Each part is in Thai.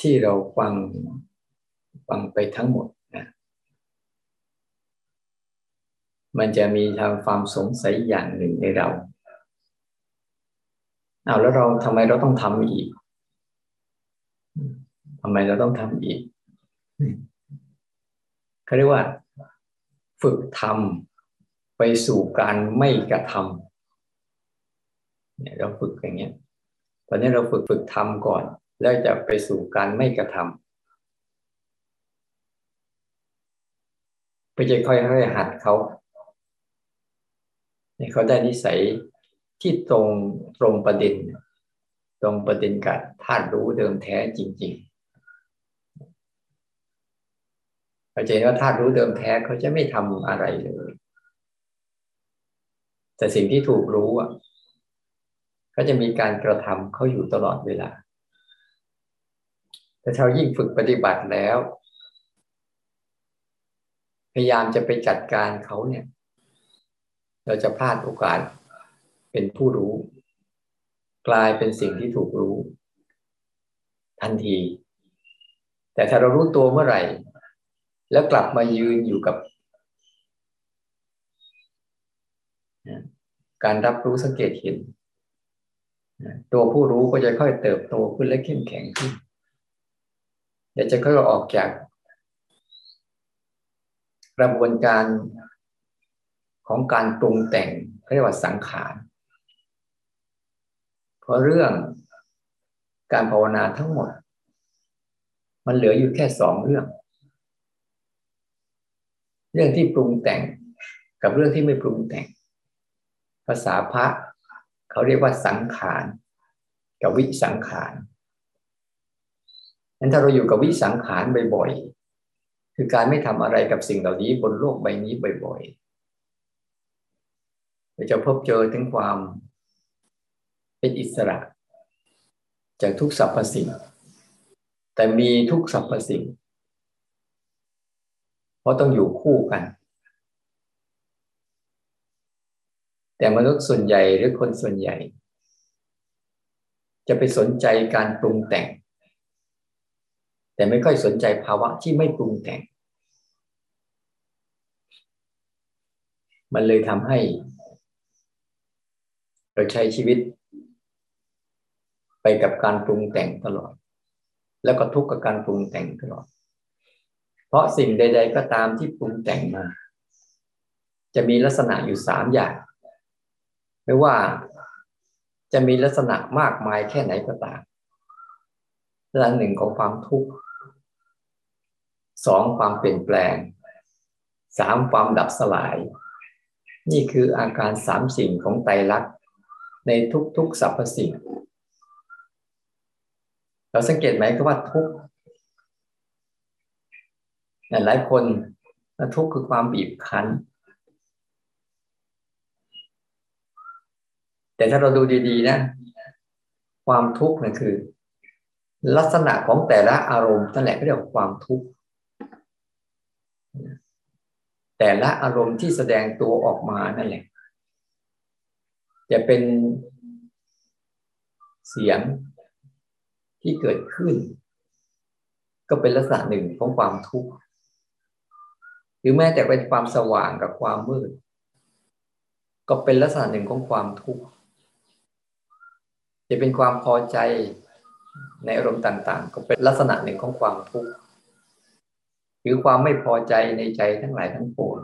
ที่เราฟังฟังไปทั้งหมดนะมันจะมีทางความสงสัยอย่างหนึ่งในเราเอาแล้วเราทำไมเราต้องทำอีกทำไมเราต้องทำอีกเขาเรียกว่า ฝึกทำไปสู่การไม่กระทำเนี่ยเราฝึกอย่างเงี้ย ตอนนี้เราฝึกฝึกทำก่อน แล้วจะไปสู่การไม่กระทำไปจะค่อยๆหัดเขาเนี่ยเขาได้นิสัยที่ตรงตรงประเด็น ตรงประเด็นกับธาตุรู้เดิมแท้จริงๆเราจะเห็นว่าธาตุรู้เดิมแท้เขาจะไม่ทำอะไรเลยแต่สิ่งที่ถูกรู้อะเขาจะมีการกระทำเขาอยู่ตลอดเวลา แต่เรายิ่งฝึกปฏิบัติแล้ว พยายามจะไปจัดการเขาเนี่ย เราจะพลาดโอกาสเป็นผู้รู้ กลายเป็นสิ่งที่ถูกรู้ ทันที แต่ถ้าเรารู้ตัวเมื่อไหร่ แล้วกลับมายืนอยู่กับ การรับรู้สังเกตเห็น ตัวผู้รู้ก็จะค่อยเติบโตขึ้นและเข้มแข็งขึ้น เดี๋ยวจะค่อยออกจากกระบวนการของการปรุงแต่งเรียกว่าสังขาร เพราะเรื่องการภาวนาทั้งหมด มันเหลืออยู่แค่สองเรื่อง เรื่องที่ปรุงแต่งกับเรื่องที่ไม่ปรุงแต่ง ภาษาพระเขาเรียกว่าสังขาร กับวิสังขาร นั้นถ้าเราอยู่กับวิสังขารบ่อยๆ คือการไม่ทำอะไรกับสิ่งเหล่านี้บนโลกใบนี้บ่อยๆเราจะพบเจอถึงความเป็นอิสระ จากทุกสรรพสิ่ง แต่มีทุกสรรพสิ่ง เพราะต้องอยู่คู่กัน แต่มนุษย์ส่วนใหญ่หรือคนส่วนใหญ่ จะไปสนใจการปรุงแต่ง แต่ไม่ค่อยสนใจภาวะที่ไม่ปรุงแต่ง มันเลยทำให้ เราใช้ชีวิต ไปกับการปรุงแต่งตลอด แล้วก็ทุกข์กับการปรุงแต่งตลอด เพราะสิ่งใด ๆ ก็ตามที่ปรุงแต่งมา จะมีลักษณะอยู่สามอย่าง ไม่ว่าจะมีลักษณะมากมายแค่ไหนก็ตามลักษณะหนึ่งของความทุกข์ สองความเปลี่ยนแปลงสามความดับสลาย นี่คืออาการสามสิ่งของไตรลักษณ์ในทุกๆสรรพสิ่ง เราสังเกตไหมก็ว่าทุกหลายคนทุกคือความบีบคั้น แต่ถ้าเราดูดีๆนะ ความทุกข์นั่นคือ ลักษณะของแต่ละอารมณ์นั่นแหละเรียกว่าความทุกข์ แต่ละอารมณ์ที่แสดงตัวออกมานั่นแหละ จะเป็นเสียงที่เกิดขึ้น ก็เป็นลักษณะหนึ่งของความทุกข์หรือแม้แต่เป็นความสว่างกับความมืด ก็เป็นลักษณะหนึ่งของความทุกข์จะเป็นความพอใจในอารมณ์ต่าง ๆ ก็เป็นลักษณะหนึ่งของความทุกข์ หรือความไม่พอใจในใจทั้งหลายทั้งปวง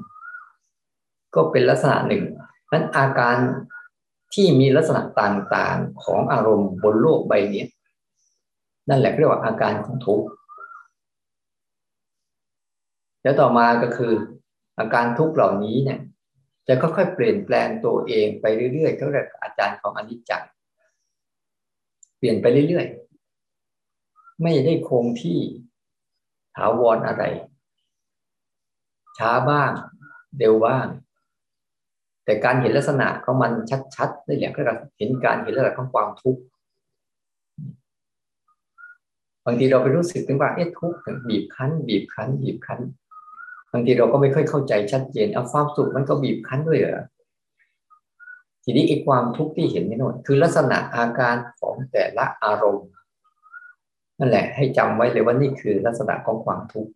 ก็เป็นลักษณะหนึ่งนั้นอาการที่มีลักษณะต่างๆของอารมณ์บนโลกใบนี้นั่นแหละเรียกว่าอาการของทุกข์แล้วต่อมาก็คือ อาการทุกข์เหล่านี้เนี่ย จะค่อยๆเปลี่ยนแปลงตัวเองไปเรื่อยๆเขาเรียกอาจารย์ของอนิจจังลี่ยนไปเรื่อยๆ ไม่ได้คงที่ ถาวรออะไร ช้าบ้าง เร็วบ้าง แต่การเห็นลักษณะของมันชัดๆได้แหละก็เห็นการเห็นลักษณะของความทุกข์บางทีเราไปรู้สึกถึงว่าเอ๊ะทุกข์บีบคั้น บีบคั้น บีบคั้นบางทีเราก็ไม่ค่อยเข้าใจชัดเจนเอาความสุขมันก็บีบคั้นด้วยเหรอทีนี้ไอ้ความทุกข์ที่เห็นนี่นนคือลักษณะอาการของแต่ละอารมณ์ นั่นแหละให้จำไว้เลยว่านี่คือลักษณะของความทุกข์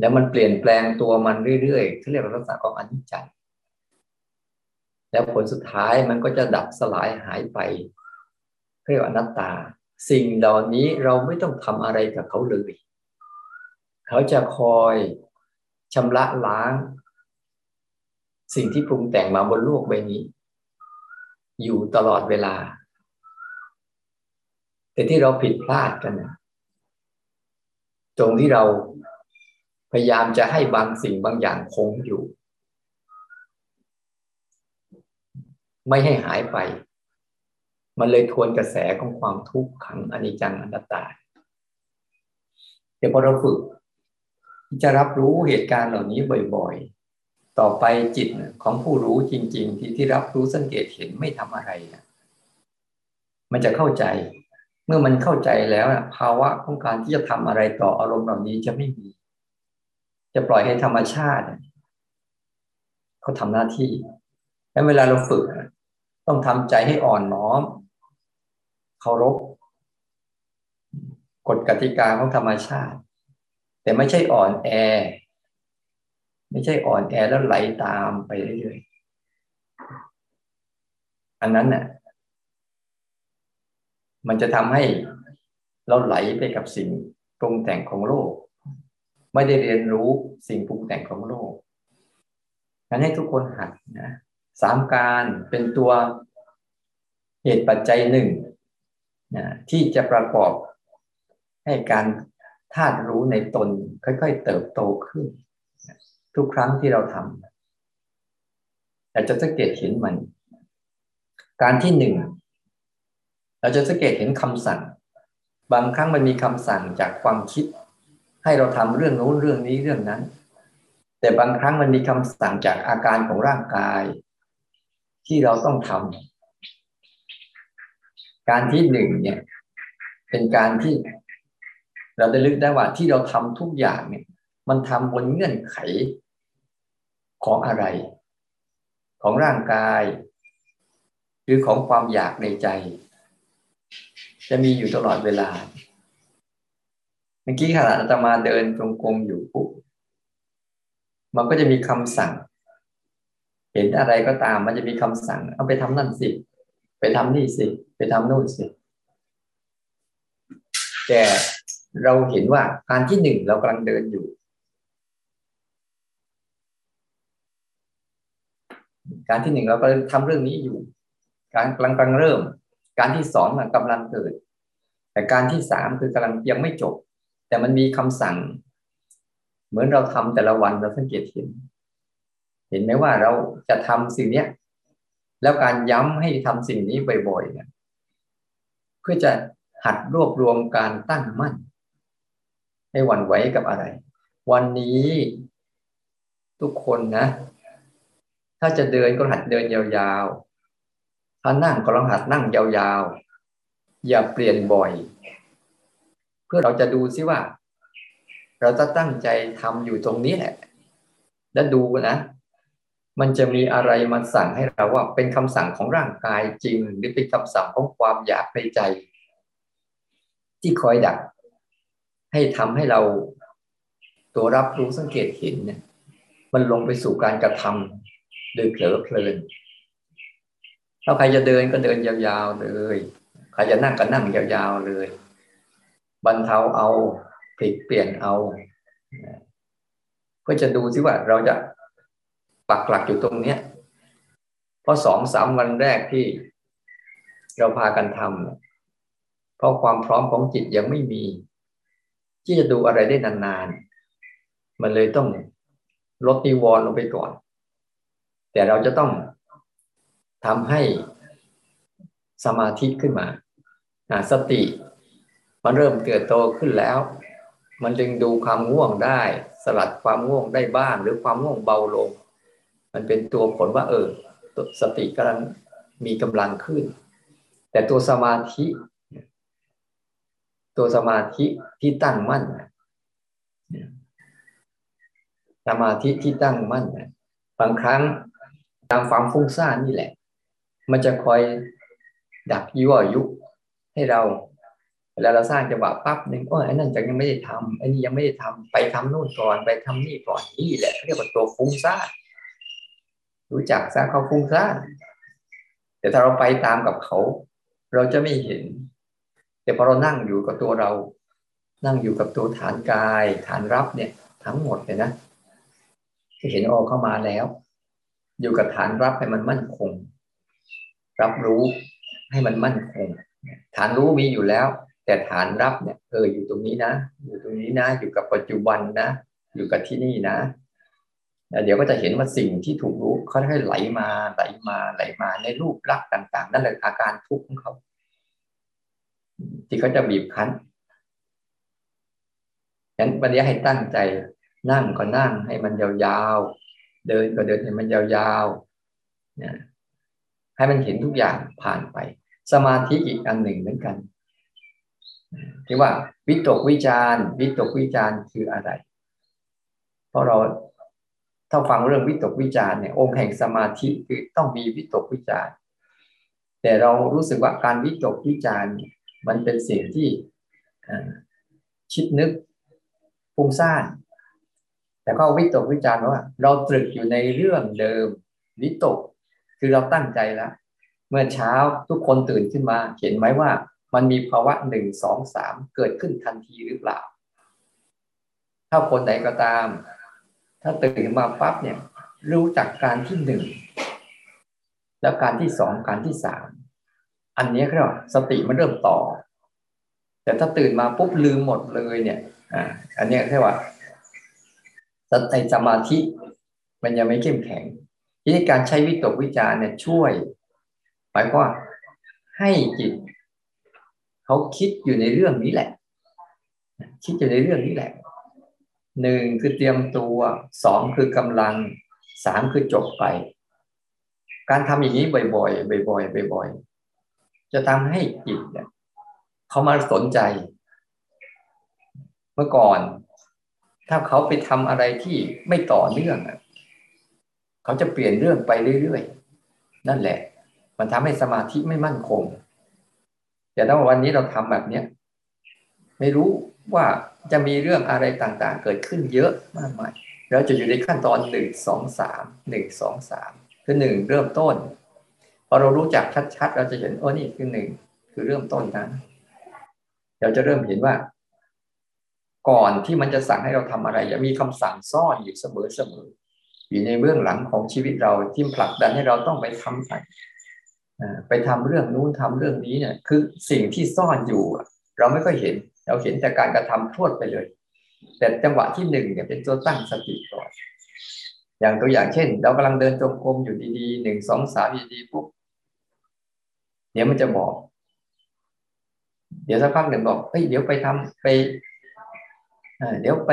แล้วมันเปลี่ยนแปลงตัวมันเรื่อยๆเขาเรียกว่าลักษณะของอนิจจังแล้วผลสุดท้ายมันก็จะดับสลายหายไปเรียกว่าอนัตตา สิ่งเหล่านี้เราไม่ต้องทำอะไรกับเขาเลย เขาจะคอยชำระล้าง สิ่งที่ปรุงแต่งมาบนโลกใบนี้ อยู่ตลอดเวลา แต่ที่เราผิดพลาดกันนะตรงที่เราพยายามจะให้บางสิ่งบางอย่างคงอยู่ ไม่ให้หายไป มันเลยทวนกระแสของความทุกข์ขังอนิจจังอนัตตาแต่พอเราฝึก จะรับรู้เหตุการณ์เหล่านี้บ่อยๆ ต่อไปจิตของผู้รู้จริง ๆ ที่ที่รับรู้สังเกตเห็นไม่ทำอะไร มันจะเข้าใจ เมื่อมันเข้าใจแล้วนะภาวะของการที่จะทำอะไรต่ออารมณ์เหล่านี้จะไม่มี จะปล่อยให้ธรรมชาติเขาทำหน้าที่แล้วเวลาเราฝึก ต้องทำใจให้อ่อนน้อมเคารพกฎกติกาของธรรมชาติ แต่ไม่ใช่อ่อนแอ ไม่ใช่อ่อนแอแล้วไหลตามไปเรื่อยๆอันนั้นน่ะ มันจะทำให้เราไหลไปกับสิ่งปรุงแต่งของโลก ไม่ได้เรียนรู้สิ่งปรุงแต่งของโลกงั้นให้ทุกคนหัดนะสามการเป็นตัวเหตุปัจจัยหนึ่งนะที่จะประกอบให้การธาตุรู้ในตนค่อยๆเติบโตขึ้น ทุกครั้งที่เราทำเราจะสังเกตเห็นมัน การที่หนึ่ง เราจะสังเกตเห็นคำสั่ง บางครั้งมันมีคำสั่งจากความคิด ให้เราทำเรื่องโน้นเรื่องนี้เรื่องนั้น แต่บางครั้งมันมีคำสั่งจากอาการของร่างกาย ที่เราต้องทำการที่หนึ่งเนี่ย เป็นการที่เราได้ลึกได้ว่าที่เราทำทุกอย่างเนี่ย มันทำบนเงื่อนไขของอะไร ของร่างกาย หรือของความอยากในใจ จะมีอยู่ตลอดเวลา เมื่อกี้ขณะอาตมาเดินจงกรมอยู่ปุ๊บมันก็จะมีคำสั่ง เห็นอะไรก็ตาม มันจะมีคำสั่ง เอาไปทำนั่นสิ ไปทำนี่สิ ไปทำโน่นสิ แต่เราเห็นว่าการที่หนึ่งเรากำลังเดินอยู่ การที่หนึ่งเรากำลังทำเรื่องนี้อยู่ การกำลังกำลังเริ่ม การที่สองกำลังเกิด แต่การที่สามคือกำลังยังไม่จบ แต่มันมีคำสั่ง เหมือนเราทำแต่ละวันเราสังเกตเห็น เห็นไหมว่าเราจะทำสิ่งเนี้ยแล้วการย้ำให้ทำสิ่งนี้บ่อยๆเนี่ยเพื่อจะหัดรวบรวมการตั้งมั่นให้วันไหวกับอะไร วันนี้ทุกคนนะ ถ้าจะเดินก็หัดเดินยาว ถ้านั่งก็ลองหัดนั่งยาวๆ อย่าเปลี่ยนบ่อย เพื่อเราจะดูซิว่า เราจะตั้งใจทำอยู่ตรงนี้แหละ แล้วดูนะ มันจะมีอะไรมาสั่งให้เราว่า เป็นคำสั่งของร่างกายจริง หรือเป็นคำสั่งของความอยากในใจ ที่คอยดัก ให้ทำให้เราตัวรับรู้สังเกตเห็นเนี่ยมันลงไปสู่การกระทำโดยเผลอเพลิน ถ้าใครจะเดินก็เดินยาวๆเลยใครจะนั่งก็นั่งยาวๆเลย บรรเทาเอาพลิกเปลี่ยนเอาเพื่อจะดูซิว่าเราจะปักหลักอยู่ตรงเนี้ยเพราะสองสามวันแรกที่เราพากันทำเพราะความพร้อมของจิตยังไม่มี ที่จะดูอะไรได้นานๆ มันเลยต้องลดนิวรณ์ลงไปก่อน แต่เราจะต้อง ทำให้สมาธิขึ้นมา สติ มันเริ่มเกิดโตขึ้นแล้ว มันจึงดูความง่วงได้ สลัดความง่วงได้บ้าง หรือความง่วงเบาลง มันเป็นตัวผลว่า เออ สติกำลังมีกำลังขึ้น แต่ตัวสมาธิ ตัวสมาธิที่ตั้งมั่น สมาธิที่ตั้งมั่นบางครั้งตามความฟุ้งซ่านนี่แหละ มันจะคอยดักยั่วยุให้เราเวลาเราสร้างจังหวะปั๊บหนึ่งโอ้ยไอ้นั่นจังยังไม่ได้ทำไอ้นี่ยังไม่ได้ทำไปทำโน่นก่อนไปทำนี่ก่อนนี่แหละเรียกว่าตัวฟุ้งซ่านรู้จักซะเขาฟุ้งซ่านแต่ถ้าเราไปตามกับเขา เราจะไม่เห็น แต่พอเรานั่งอยู่กับตัวเรา นั่งอยู่กับตัวฐานกาย ฐานรับเนี่ย ทั้งหมดเลยนะจะเห็นออกเข้ามาแล้ว อยู่กับฐานรับให้มันมั่นคง รับรู้ให้มันมั่นคงฐานรู้มีอยู่แล้ว แต่ฐานรับเนี่ยเอออยู่ตรงนี้นะ อยู่ตรงนี้นะ อยู่กับปัจจุบันนะ อยู่กับที่นี่นะเดี๋ยวก็จะเห็นว่าสิ่งที่ถูกรู้เขาค่อยไหลมาไหลมาไหลมาในรูปลักษณ์ต่าง ๆ นั่นแหละอาการทุกข์ของเขา ที่เขาจะบีบคั้นฉะนั้นวันนี้ให้ตั้งใจนั่งก็นั่งให้มันยาวๆ เดินก็เดินให้มันยาวๆนะ ให้มันเห็นทุกอย่างผ่านไป สมาธิอีกอันหนึ่งเหมือนกันที่ว่าวิตกวิจารวิตกวิจารคืออะไร เพราะเราถ้าฟังเรื่องวิตกวิจารเนี่ยองค์แห่งสมาธิคือต้องมีวิตกวิจารแต่เรารู้สึกว่าการวิตกวิจารมันเป็นสิ่งที่คิดนึกฟุ้งซ่านแต่ก็วิตกวิจารว่า เราตรึกอยู่ในเรื่องเดิม วิตก คือเราตั้งใจแล้ว เมื่อเช้าทุกคนตื่นขึ้นมา เห็นไหมว่า มันมีภาวะหนึ่งสองสามเกิดขึ้นทันทีหรือเปล่า ถ้าคนไหนก็ตาม ถ้าตื่นมาปั๊บเนี่ย รู้จักการที่หนึ่งแล้วการที่สองการที่สามอันนี้ก็สติมันเริ่มต่อ แต่ถ้าตื่นมาปุ๊บลืมหมดเลยเนี่ยอ่าอันนี้แค่ว่าในสมาธิมันยังไม่เข้มแข็ง ทีนี้การใช้วิตกวิจารเนี่ยช่วยหมายความว่าให้จิตเขาคิดอยู่ในเรื่องนี้แหละ คิดอยู่ในเรื่องนี้แหละหนึ่งคือเตรียมตัวสองคือกำลังสามคือจบไป การทำอย่างนี้บ่อยๆบ่อยๆบ่อยๆจะทำให้จิตเนี่ยเขามาสนใจ เมื่อก่อน ถ้าเขาไปทำอะไรที่ไม่ต่อเนื่อง เขาจะเปลี่ยนเรื่องไปเรื่อยๆ นั่นแหละ มันทำให้สมาธิไม่มั่นคง แต่ถ้าวันนี้เราทำแบบเนี้ยไม่รู้ว่าจะมีเรื่องอะไรต่างๆ เกิดขึ้นเยอะมากมายเราจะอยู่ในขั้นตอนหนึ่งสองสามหนึ่งสองสามคือหนึ่งเริ่มต้นพอเรารู้จักชัดๆ เราจะเห็นโอ้นี่คือหนึ่งคือเริ่มต้นนะเราจะเริ่มเห็นว่า ก่อนที่มันจะสั่งให้เราทำอะไรจะมีคำสั่งซ่อนอยู่เสมอเสม อยู่ในเบื้องหลังของชีวิตเราที่ผลักดันให้เราต้องไปทำไปไปทำเรื่องนู้นทำเรื่องนี้เนี่ย คือสิ่งที่ซ่อนอยู่เราไม่ค่อยเห็น เราเห็นแต่การกระทำทวดไปเลย แต่จังหวะที่หนึ่งเนี่ยเป็นตัวตั้งสติก่อนอย่างตัวอย่างเช่น เรากำลังเดินจงกรมอยู่ดีๆหนึ่งสองสามดีๆปุ๊บเดี๋ยวมันจะบอก เดี๋ยวสักพักหนึ่งบอกเฮ้ยเดี๋ยวไปทำไปเดี๋ยวไป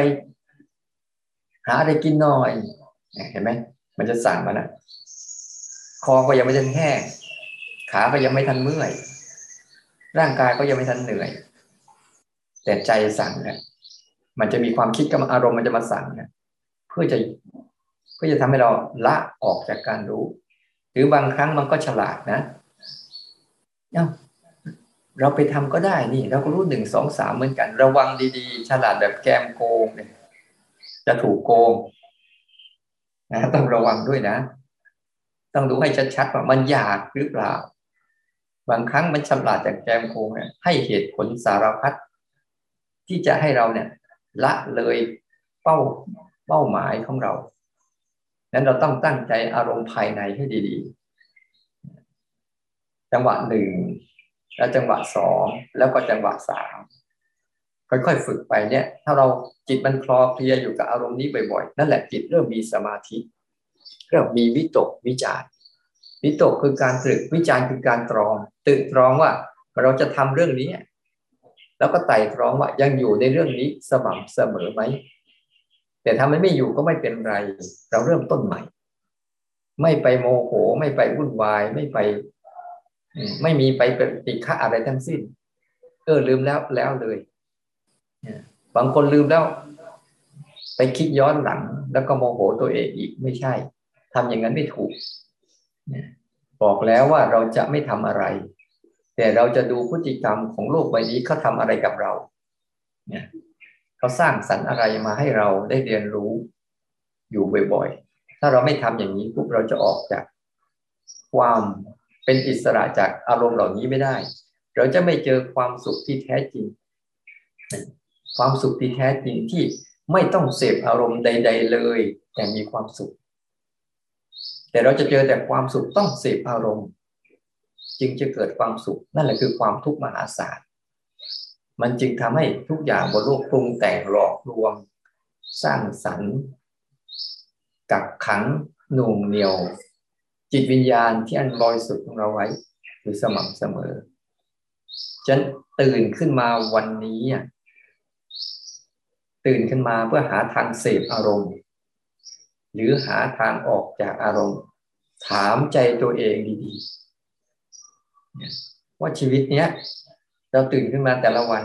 หาอะไรกินหน่อย เห็นไหมมันจะสั่งมานะคอก็ยังไม่ทันแห้งขาก็ยังไม่ทันเมื่อย ร่างกายก็ยังไม่ทันเหนื่อย แต่ใจสั่งเนี่ยมันจะมีความคิดกับอารมณ์มันจะมาสั่งเนี่ยเพื่อจะเพื่อจะทำให้เราละออกจากการรู้ หรือบางครั้งมันก็ฉลาดนะเนาเราไปทำก็ได้นี่ เราก็รู้หนึ่งสองสามเหมือนกัน ระวังดีๆ ฉลาดแบบแกมโกงเนี่ยจะถูกโกง นะต้องระวังด้วยนะ ต้องดูให้ชัดๆว่ามันอยากหรือเปล่า บางครั้งมันฉลาดจากแกมโกงเนี่ยให้เหตุผลสารพัดที่จะให้เราเนี่ย ละเลยเป้าเป้าหมายของเรานั้นเราต้องตั้งใจอารมณ์ภายในให้ดีๆ จังหวะหนึ่งแล้วจังหวะสองแล้วก็จังหวะสาม ค่อยๆฝึกไปเนี่ย ถ้าเราจิตมันคลอเคลียอยู่กับอารมณ์นี้บ่อยๆ นั่นแหละจิตเริ่มมีสมาธิ เริ่มมีวิตกวิจารวิตกคือการตรึกวิจารคือการตรองตึกตรองว่าเราจะทำเรื่องนี้ แล้วก็ไต่ตรองว่ายังอยู่ในเรื่องนี้สม่ำเสมอไหมแต่ถ้ามันไม่อยู่ก็ไม่เป็นไร เราเริ่มต้นใหม่ ไม่ไปโมโห ไม่ไปวุ่นวาย ไม่ไปไม่มีไปป็นติฆะอะไรทั้งสิ้นเออลืมแล้วแล้วเลย บางคนลืมแล้ว ไปคิดย้อนหลัง แล้วก็โมโหตัวเองอีกไม่ใช่ทำอย่างนั้นไม่ถูกบอกแล้วว่าเราจะไม่ทำอะไร แต่เราจะดูพฤติกรรมของโลกใบนี้เขาทาอะไรกับเราเนี่ยเขาสร้างสรรค์อะไรมาให้เราได้เรียนรู้อยู่บ่อยๆ ถ้าเราไม่ทำอย่างนี้ปุ๊บเราจะออกจาก ความเป็นอิสระจากอารมณ์เหล่านี้ไม่ได้ เราจะไม่เจอความสุขที่แท้จริง ความสุขที่แท้จริงที่ไม่ต้องเสพอารมณ์ใด ๆ เลย แต่มีความสุข แต่เราจะเจอแต่ความสุขต้องเสพอารมณ์ จึงจะเกิดความสุข นั่นแหละคือความทุกข์มหาศาลมันจึงทำให้ทุกอย่างบนโลกปรุงแต่งหลอกลวง สร้างสรรค์กักขังหน่วงเหนียว จิตวิญญาณที่อันบริสุทธิ์ของเราไว้คือสม่ำเสมอฉันตื่นขึ้นมาวันนี้ ตื่นขึ้นมาเพื่อหาทางเสพอารมณ์ หรือหาทางออกจากอารมณ์ ถามใจตัวเองดีๆว่าชีวิตเนี้ย เราตื่นขึ้นมาแต่ละวัน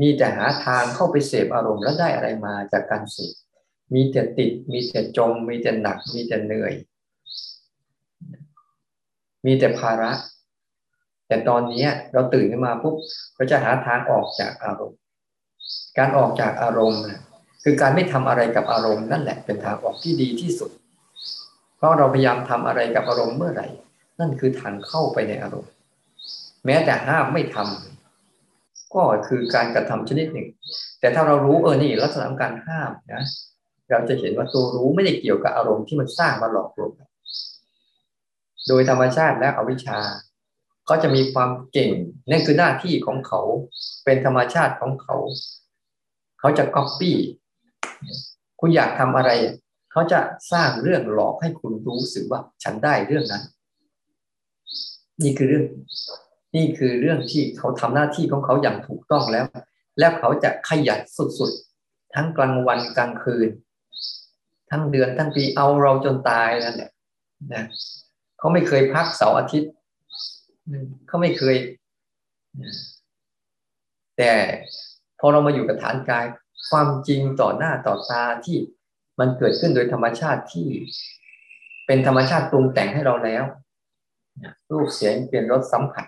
มีแต่หาทางเข้าไปเสพอารมณ์แล้วได้อะไรมาจากการเสพมีแต่ติด มีแต่จม มีแต่หนัก มีแต่เหนื่อย มีแต่ภาระ แต่ตอนนี้เราตื่นขึ้นมาปุ๊บเราจะหาทางออกจากอารมณ์ การออกจากอารมณ์ คือการไม่ทำอะไรกับอารมณ์นั่นแหละเป็นทางออกที่ดีที่สุด เพราะเราพยายามทำอะไรกับอารมณ์เมื่อไหร่ นั่นคือทางเข้าไปในอารมณ์ แม้แต่ห้ามไม่ทำก็คือการกระทำชนิดหนึ่ง แต่ถ้าเรารู้เออนี่ลักษณะของการห้ามนะเราจะเห็นว่าตัวรู้ไม่ได้เกี่ยวกับอารมณ์ที่มันสร้างมาหลอกลวงโดยธรรมชาติและอวิชชา ก็จะมีความเก่งนั่นคือหน้าที่ของเขา เป็นธรรมชาติของเขา เขาจะก๊อปปี้คุณอยากทำอะไร เขาจะสร้างเรื่องหลอกให้คุณรู้สึกว่าฉันได้เรื่องนั้น นี่คือเรื่อง นี่คือเรื่องที่เขาทำหน้าที่ของเขาอย่างถูกต้องแล้ว แล้วเขาจะขยันสุดๆ ทั้งกลางวันกลางคืน ทั้งเดือนทั้งปีเอาเราจนตายนั่นแหละนะเขาไม่เคยพักเสาร์อาทิตย์ เขาไม่เคย แต่พอเรามาอยู่กับฐานกาย ความจริงต่อหน้าต่อตาที่มันเกิดขึ้นโดยธรรมชาติที่ เป็นธรรมชาติปรุงแต่งให้เราแล้วรูปเสียงเป็นรสสัมผัส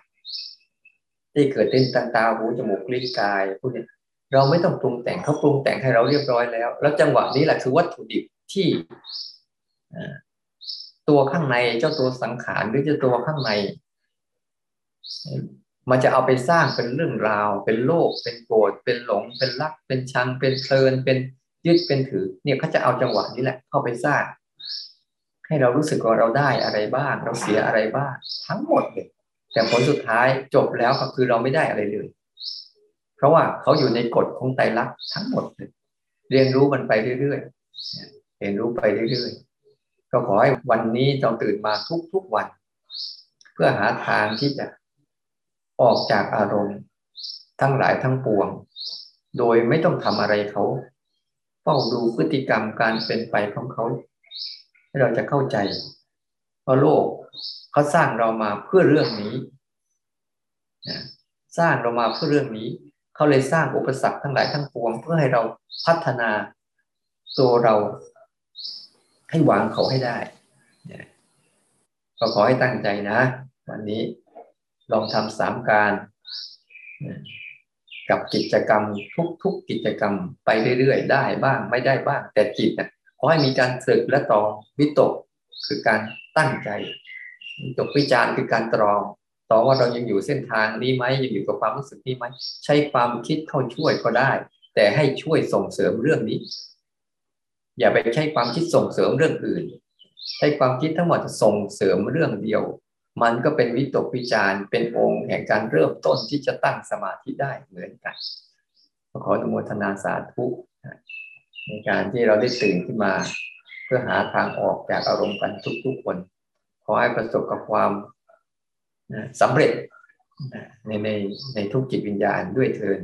ที่เกิดเต้นตาตาหูจมูกลิ้นกายพวกนี้เราไม่ต้องปรุงแต่งเขาปรุงแต่งให้เราเรียบร้อยแล้ว แล้วจังหวะนี้แหละคือวัตถุดิบที่ตัวข้างในเจ้าตัวสังขารหรือเจ้าตัวข้างใน มันจะเอาไปสร้างเป็นเรื่องราว เป็นโลก เป็นโกรธเป็นหลง เป็นรัก เป็นชัง เป็นเพลิน เป็นยึดเป็นถือ เนี่ยเขาจะเอาจังหวะนี้แหละ เข้าไปสร้าง ให้เรารู้สึกว่าเราได้อะไรบ้าง เราเสียอะไรบ้าง ทั้งหมดเลยแต่ผลสุดท้ายจบแล้วก็คือเราไม่ได้อะไรเลย เพราะว่าเขาอยู่ในกฎของไตรลักษณ์ทั้งหมดเลยเรียนรู้มันไปเรื่อยเรียนรู้ไปเรื่อยๆก็ขอให้วันนี้เราตื่นมาทุกๆวัน เพื่อหาทางที่จะ ออกจากอารมณ์ ทั้งหลายทั้งปวง โดยไม่ต้องทำอะไรเขาเฝ้าดูพฤติกรรมการเป็นไปของเขา ให้เราจะเข้าใจเพราะโลกเขาสร้างเรามาเพื่อเรื่องนี้สร้างเรามาเพื่อเรื่องนี้เขาเลยสร้างอุปสรรคทั้งหลายทั้งปวง เพื่อให้เราพัฒนาตัวเราให้วางเขาให้ได้ก็ขอให้ตั้งใจนะ วันนี้ ลองทำสามการกับกิจกรรมทุกๆกิจกรรมไปเรื่อยๆ ได้บ้างไม่ได้บ้าง แต่จิตนะขอให้มีการสึกและตองวิตกคือการตั้งใจวิตกวิจารคือการตรองตองว่าเรายังอยู่เส้นทางนี้ไหมยังอยู่กับความรู้สึกนี้ไหมใช้ความคิดเข้าช่วยก็ได้ แต่ให้ช่วยส่งเสริมเรื่องนี้ อย่าไปใช้ความคิดส่งเสริมเรื่องอื่น ใช้ความคิดทั้งหมดส่งเสริมเรื่องเดียว มันก็เป็นวิตกวิจารเป็นองค์แห่งการเริ่มต้นที่จะตั้งสมาธิได้เหมือนกันขออนุโมทนาสาธุในการที่เราได้ตื่นขึ้นมา เพื่อหาทางออกจากอารมณ์กันทุกๆคนขอให้ประสบกับความสำเร็จในในในทุกจิตวิญญาณด้วยเทิน